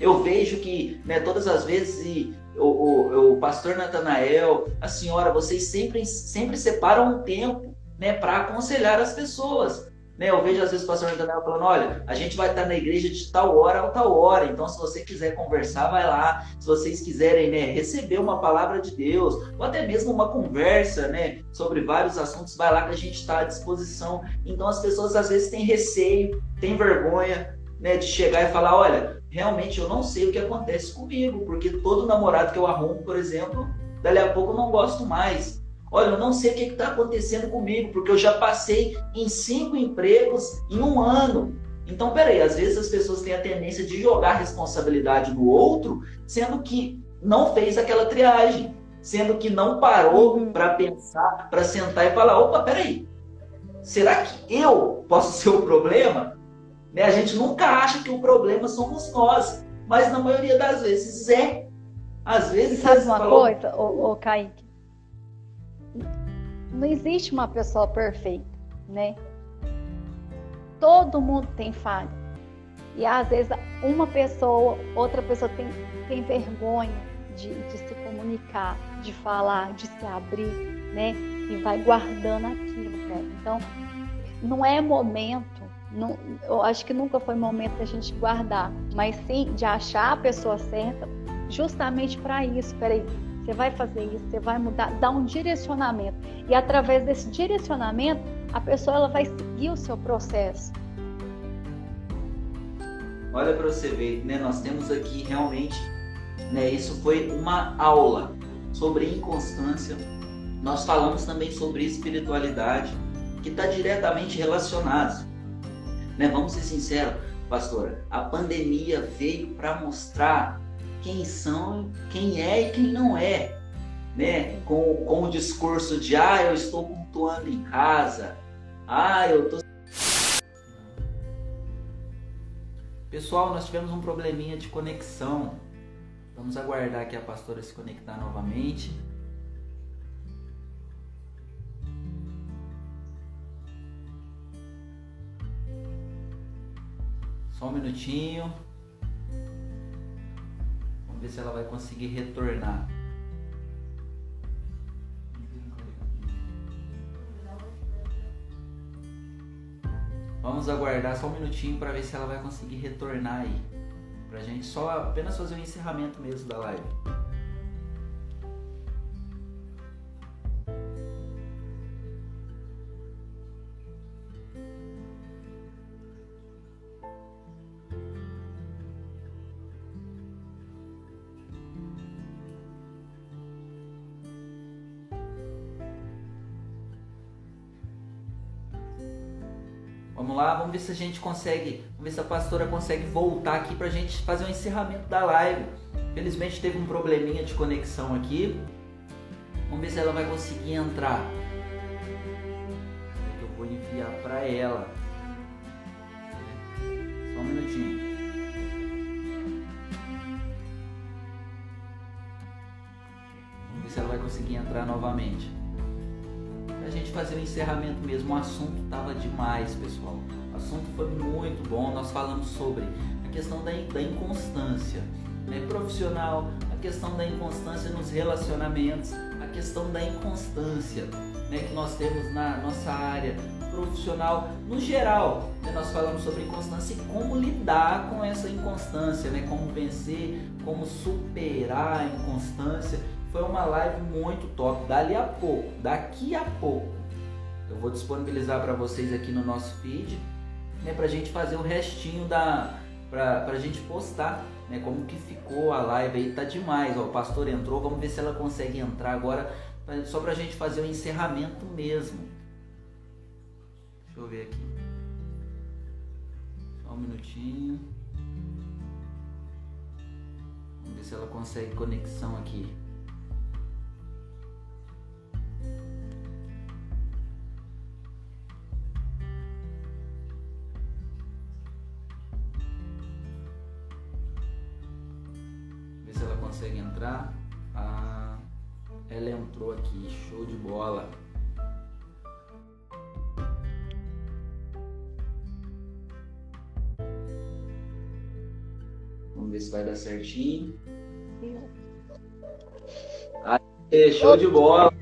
Eu vejo que né, todas as vezes o, o, o pastor Natanael, a senhora, vocês sempre, sempre separam um tempo né, para aconselhar as pessoas. Né, eu vejo às vezes o pastor Daniel falando: olha, a gente vai estar na igreja de tal hora a tal hora, então se você quiser conversar, vai lá. Se vocês quiserem né, receber uma palavra de Deus, ou até mesmo uma conversa né, sobre vários assuntos, vai lá que a gente está à disposição. Então as pessoas às vezes têm receio, têm vergonha né, de chegar e falar: olha, realmente eu não sei o que acontece comigo, porque todo namorado que eu arrumo, por exemplo, dali a pouco eu não gosto mais. Olha, eu não sei o que está acontecendo comigo, porque eu já passei em cinco empregos em um ano. Então, peraí, às vezes as pessoas têm a tendência de jogar a responsabilidade no outro, sendo que não fez aquela triagem, sendo que não parou uhum. para pensar, para sentar e falar: opa, peraí, será que eu posso ser o problema? Né? A gente nunca acha que o problema somos nós, mas na maioria das vezes é. Às vezes. Sabe uma falou... coisa, ô, ô Kaique? Não existe uma pessoa perfeita, né? Todo mundo tem falha. E às vezes uma pessoa, outra pessoa tem, tem vergonha de, de se comunicar, de falar, de se abrir, né? E vai guardando aquilo, cara. Então, não é momento, não, eu acho que nunca foi momento da gente guardar, mas sim de achar a pessoa certa justamente para isso. Peraí, você vai fazer isso, você vai mudar, dar um direcionamento. E através desse direcionamento, a pessoa ela vai seguir o seu processo. Olha para você ver, né? Nós temos aqui realmente, né? Isso foi uma aula sobre inconstância. Nós falamos também sobre espiritualidade, que está diretamente relacionado. Né? Vamos ser sinceros, pastora. A pandemia veio para mostrar quem são, quem é e quem não é, né? Com, com o discurso de ah, eu estou cultuando em casa, ah, eu estou Pessoal, nós tivemos um probleminha de conexão. Vamos aguardar que a pastora se conectar novamente. Só um minutinho ver se ela vai conseguir retornar. Vamos aguardar só um minutinho para ver se ela vai conseguir retornar aí. Pra gente só apenas fazer o encerramento mesmo da live. Se a gente consegue, vamos ver se a pastora consegue voltar aqui para a gente fazer o encerramento da live. Felizmente teve um probleminha de conexão aqui. Vamos ver se ela vai conseguir entrar. Eu vou enviar para ela. Só um minutinho. Vamos ver se ela vai conseguir entrar novamente a gente fazer o encerramento mesmo. O assunto estava demais, pessoal. Assunto foi muito bom. Nós falamos sobre a questão da, da inconstância né, profissional, a questão da inconstância nos relacionamentos, a questão da inconstância né, que nós temos na nossa área profissional no geral. Né, nós falamos sobre inconstância e como lidar com essa inconstância, né, como vencer, como superar a inconstância foi uma live muito top. Dali a pouco, daqui a pouco, eu vou disponibilizar para vocês aqui no nosso feed, né, para a gente fazer o restinho da, para a gente postar, né, como que ficou a live aí, tá demais. Ó, o pastor entrou, vamos ver se ela consegue entrar agora, só para a gente fazer o encerramento mesmo. Deixa eu ver aqui. Só um minutinho. Vamos ver se ela consegue conexão aqui. Consegue entrar? Ah, ela entrou aqui, show de bola. Vamos ver se vai dar certinho. Aê, show de bola.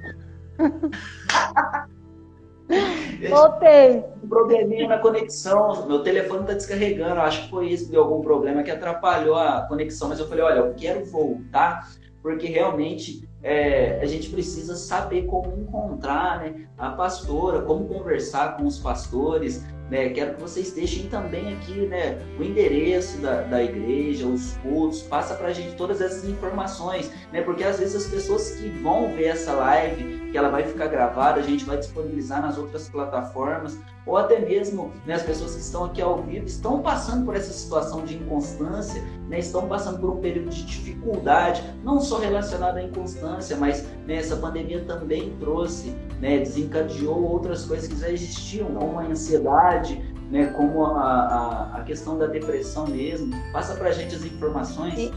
Voltei. Um probleminha na conexão. Meu telefone está descarregando. Acho que foi isso, deu algum problema que atrapalhou a conexão. Mas eu falei, olha, eu quero voltar porque realmente é, a gente precisa saber como encontrar né, a pastora, como conversar com os pastores, né? Quero que vocês deixem também aqui né, o endereço da, da igreja, os cultos, passa para a gente todas essas informações, né? porque às vezes as pessoas que vão ver essa live, que ela vai ficar gravada, a gente vai disponibilizar nas outras plataformas, ou até mesmo né, as pessoas que estão aqui ao vivo estão passando por essa situação de inconstância, né, estão passando por um período de dificuldade, não só relacionada à inconstância, mas né, essa pandemia também trouxe, né, desencadeou outras coisas que já existiam, como a ansiedade, né, como a, a, a questão da depressão mesmo. Passa para a gente as informações. E...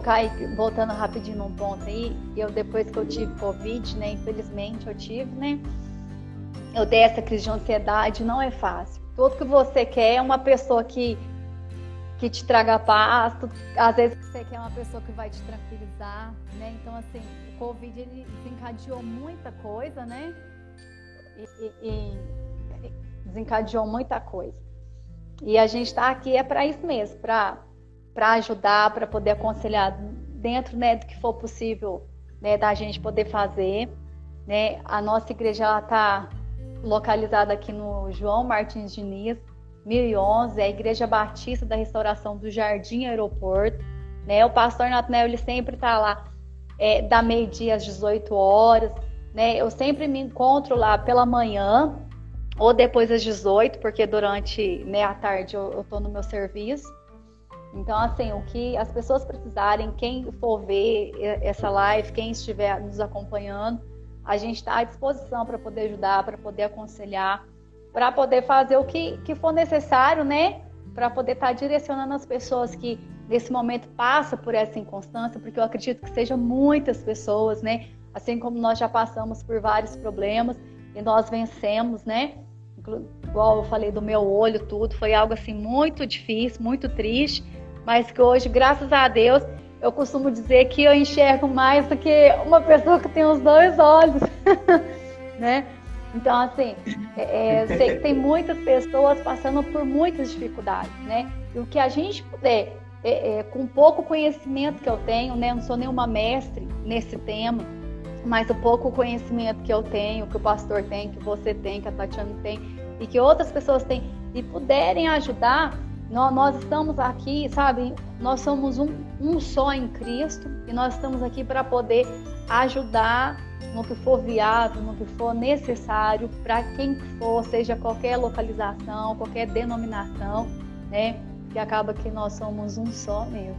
Kaique, voltando rapidinho num ponto aí, eu depois que eu tive Covid, né, infelizmente eu tive, né, eu dei essa crise de ansiedade, não é fácil. Tudo que você quer é uma pessoa que, que te traga paz, tu, às vezes você quer uma pessoa que vai te tranquilizar, né? Então, assim, o Covid ele desencadeou muita coisa, né? E, e, e desencadeou muita coisa. E a gente está aqui é para isso mesmo, para ajudar, para poder aconselhar dentro né, do que for possível né, da gente poder fazer. Né? A nossa igreja está localizada aqui no João Martins Diniz, 1011, é a Igreja Batista da Restauração do Jardim Aeroporto. Né? O pastor Natanel, ele sempre está lá é, da meio-dia às 18 horas. Né? Eu sempre me encontro lá pela manhã ou depois às 18, porque durante né, a tarde eu estou no meu serviço. Então, assim, o que as pessoas precisarem, quem for ver essa live, quem estiver nos acompanhando, a gente está à disposição para poder ajudar, para poder aconselhar, para poder fazer o que, que for necessário, né? Para poder estar tá direcionando as pessoas que nesse momento passam por essa inconstância, porque eu acredito que sejam muitas pessoas, né? Assim como nós já passamos por vários problemas e nós vencemos, né? Igual eu falei do meu olho, tudo, foi algo assim muito difícil, muito triste, mas que hoje, graças a Deus, eu costumo dizer que eu enxergo mais do que uma pessoa que tem os dois olhos, né? Então, assim, é, é, sei que tem muitas pessoas passando por muitas dificuldades, né? E o que a gente puder, é, é, com pouco conhecimento que eu tenho, né? Eu não sou nenhuma mestre nesse tema, mas o pouco conhecimento que eu tenho, que o pastor tem, que você tem, que a Tatiana tem, e que outras pessoas têm, e puderem ajudar, nós, nós estamos aqui, sabe? Nós somos um, um só em Cristo e nós estamos aqui para poder ajudar no que for viável, no que for necessário, para quem for, seja qualquer localização, qualquer denominação, né? Que acaba que nós somos um só mesmo.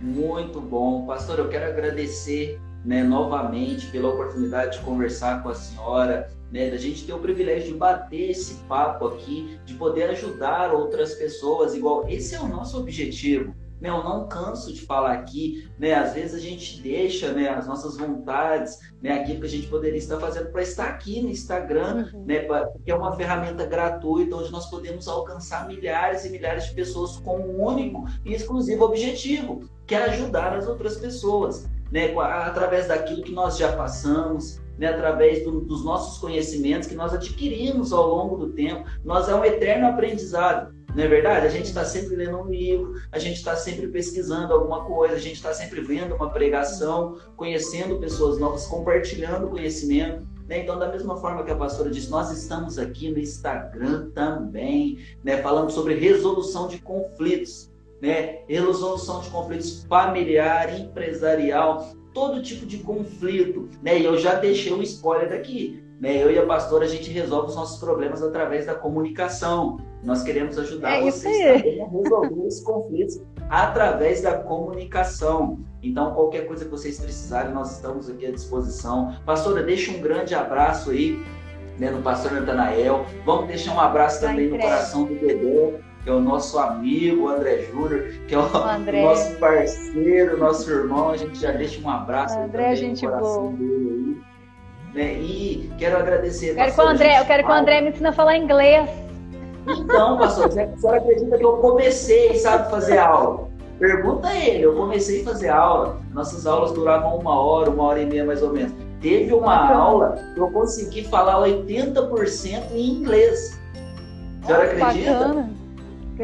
Muito bom. Pastor, eu quero agradecer né, novamente pela oportunidade de conversar com a senhora, né, da gente ter o privilégio de bater esse papo aqui, de poder ajudar outras pessoas, igual esse é o nosso objetivo. Né, eu não canso de falar aqui, né? Às vezes a gente deixa, né, as nossas vontades, né, aquilo que a gente poderia estar fazendo para estar aqui no Instagram, uhum. né, porque é uma ferramenta gratuita onde nós podemos alcançar milhares e milhares de pessoas com um único e exclusivo objetivo, que é ajudar as outras pessoas, né, através daquilo que nós já passamos, né, através do, dos nossos conhecimentos que nós adquirimos ao longo do tempo. Nós é um eterno aprendizado. Não é verdade? A gente está sempre lendo um livro, a gente está sempre pesquisando alguma coisa, a gente está sempre vendo uma pregação, conhecendo pessoas novas, compartilhando conhecimento. Né? Então, da mesma forma que a pastora disse, nós estamos aqui no Instagram também, né? falando sobre resolução de conflitos. Né? Resolução de conflitos familiar, empresarial, todo tipo de conflito, né? E eu já deixei um spoiler daqui, né? Eu e a pastora a gente resolve os nossos problemas através da comunicação. Nós queremos ajudar é vocês também a resolver esses conflitos através da comunicação. Então, qualquer coisa que vocês precisarem, nós estamos aqui à disposição. Pastora, deixa um grande abraço aí né, no pastor Natanael. Vamos deixar um abraço também no coração do Dedé, que é o nosso amigo André Júnior, que é o, o, nosso parceiro, nosso irmão. A gente já deixa um abraço André, gente boa. Dele aí. Né? E quero agradecer. Quero que o André, eu quero que o André me ensine a falar inglês. Então, pastor, a senhora acredita que eu comecei, sabe, fazer aula? Pergunta a ele, eu comecei a fazer aula. Nossas aulas duravam uma hora, uma hora e meia mais ou menos. Teve uma aula que eu consegui falar 80% em inglês. A senhora acredita? Bacana.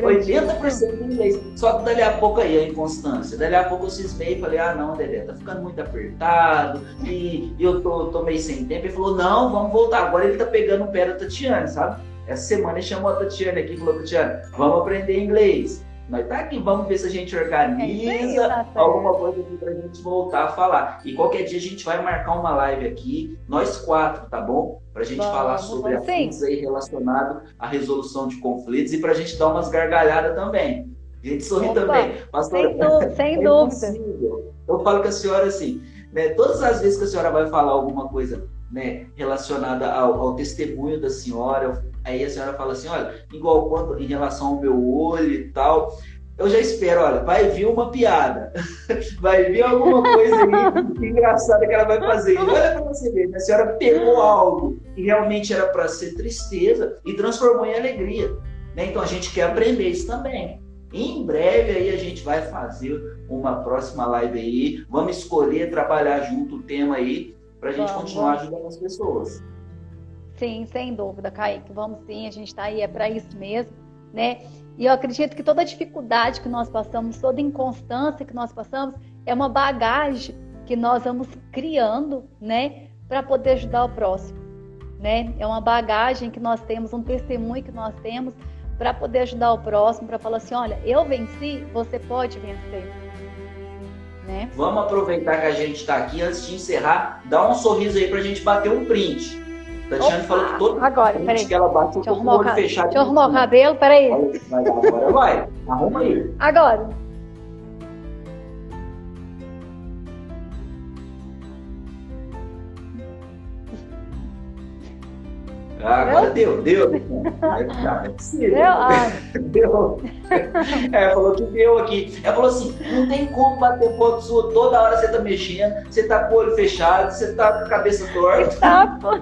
80% em inglês. Só que dali a pouco aí a inconstância. Dali a pouco eu cismei e falei, ah não, Dedé, tá ficando muito apertado e, e eu tô, tô, meio sem tempo. Ele falou, não, vamos voltar. Agora ele tá pegando o pé da Tatiane, sabe? Essa semana ele chamou a Tatiane aqui e falou, Tatiane, vamos aprender inglês. Nós tá aqui, vamos ver se a gente organiza é tá alguma coisa aqui pra gente voltar a falar. E qualquer dia a gente vai marcar uma live aqui, nós quatro, tá bom? Pra gente vamos, falar sobre assuntos aí relacionados à resolução de conflitos e pra gente dar umas gargalhadas também. A gente sorri Opa, também. Sem, dúvida, sem é dúvida. Eu falo com a senhora assim, né, todas as vezes que a senhora vai falar alguma coisa né, relacionada ao, ao testemunho da senhora, Aí a senhora fala assim, olha, igual quanto em relação ao meu olho e tal, eu já espero, olha, vai vir uma piada, vai vir alguma coisa aí engraçada que ela vai fazer. E olha para você ver, a senhora pegou algo que realmente era para ser tristeza e transformou em alegria. Né? Então a gente quer aprender isso também. Em breve aí a gente vai fazer uma próxima live aí, vamos escolher trabalhar junto o tema aí para a gente continuar ajudando as pessoas. Sim, sem dúvida, Kaique. Vamos sim, a gente está aí, é para isso mesmo, né? E eu acredito que toda dificuldade que nós passamos, toda inconstância que nós passamos, é uma bagagem que nós vamos criando, né? Para poder ajudar o próximo, né? É uma bagagem que nós temos, um testemunho que nós temos para poder ajudar o próximo, para falar assim, olha, eu venci, você pode vencer. Né? Vamos aproveitar que a gente está aqui antes de encerrar, dá um sorriso aí para a gente bater um print. Tatiane Opa, falou que todo agora, peraí. que ela bate, com o olho fechado. Deixa eu arrumar o cabelo, peraí. Agora vai, arruma aí. Agora. Ah, agora deu, deu. É possível. Deu? Ah. deu. É, falou que deu aqui. Ela falou assim: não tem como bater foto sua toda hora você tá mexendo, você tá com o olho fechado, você tá com a cabeça torta. Tá, pô.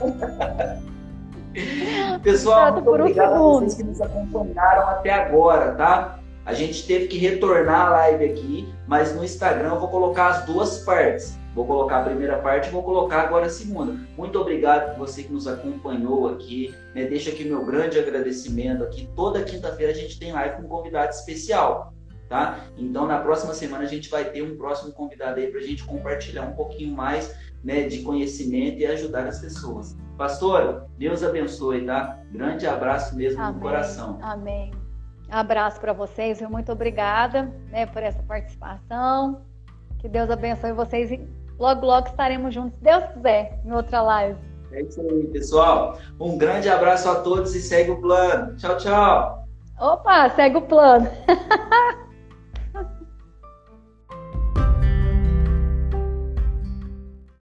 Pessoal, muito obrigado a vocês que nos acompanharam até agora, tá? A gente teve que retornar a live aqui, mas no Instagram eu vou colocar as duas partes. Vou colocar a primeira parte e vou colocar agora a segunda. Muito obrigado por você que nos acompanhou aqui. Né? Deixa aqui meu grande agradecimento aqui. Toda quinta-feira a gente tem live com um convidado especial. Tá? Então, na próxima semana, a gente vai ter um próximo convidado aí para a gente compartilhar um pouquinho mais né, de conhecimento e ajudar as pessoas. Pastora, Deus abençoe, tá? Grande abraço mesmo Amém. no coração. Amém. Abraço para vocês, viu? Muito obrigada né, por essa participação. Que Deus abençoe vocês e logo, logo estaremos juntos, se Deus quiser, em outra live. É isso aí, pessoal. Um grande abraço a todos e segue o plano. Tchau, tchau. Opa, segue o plano.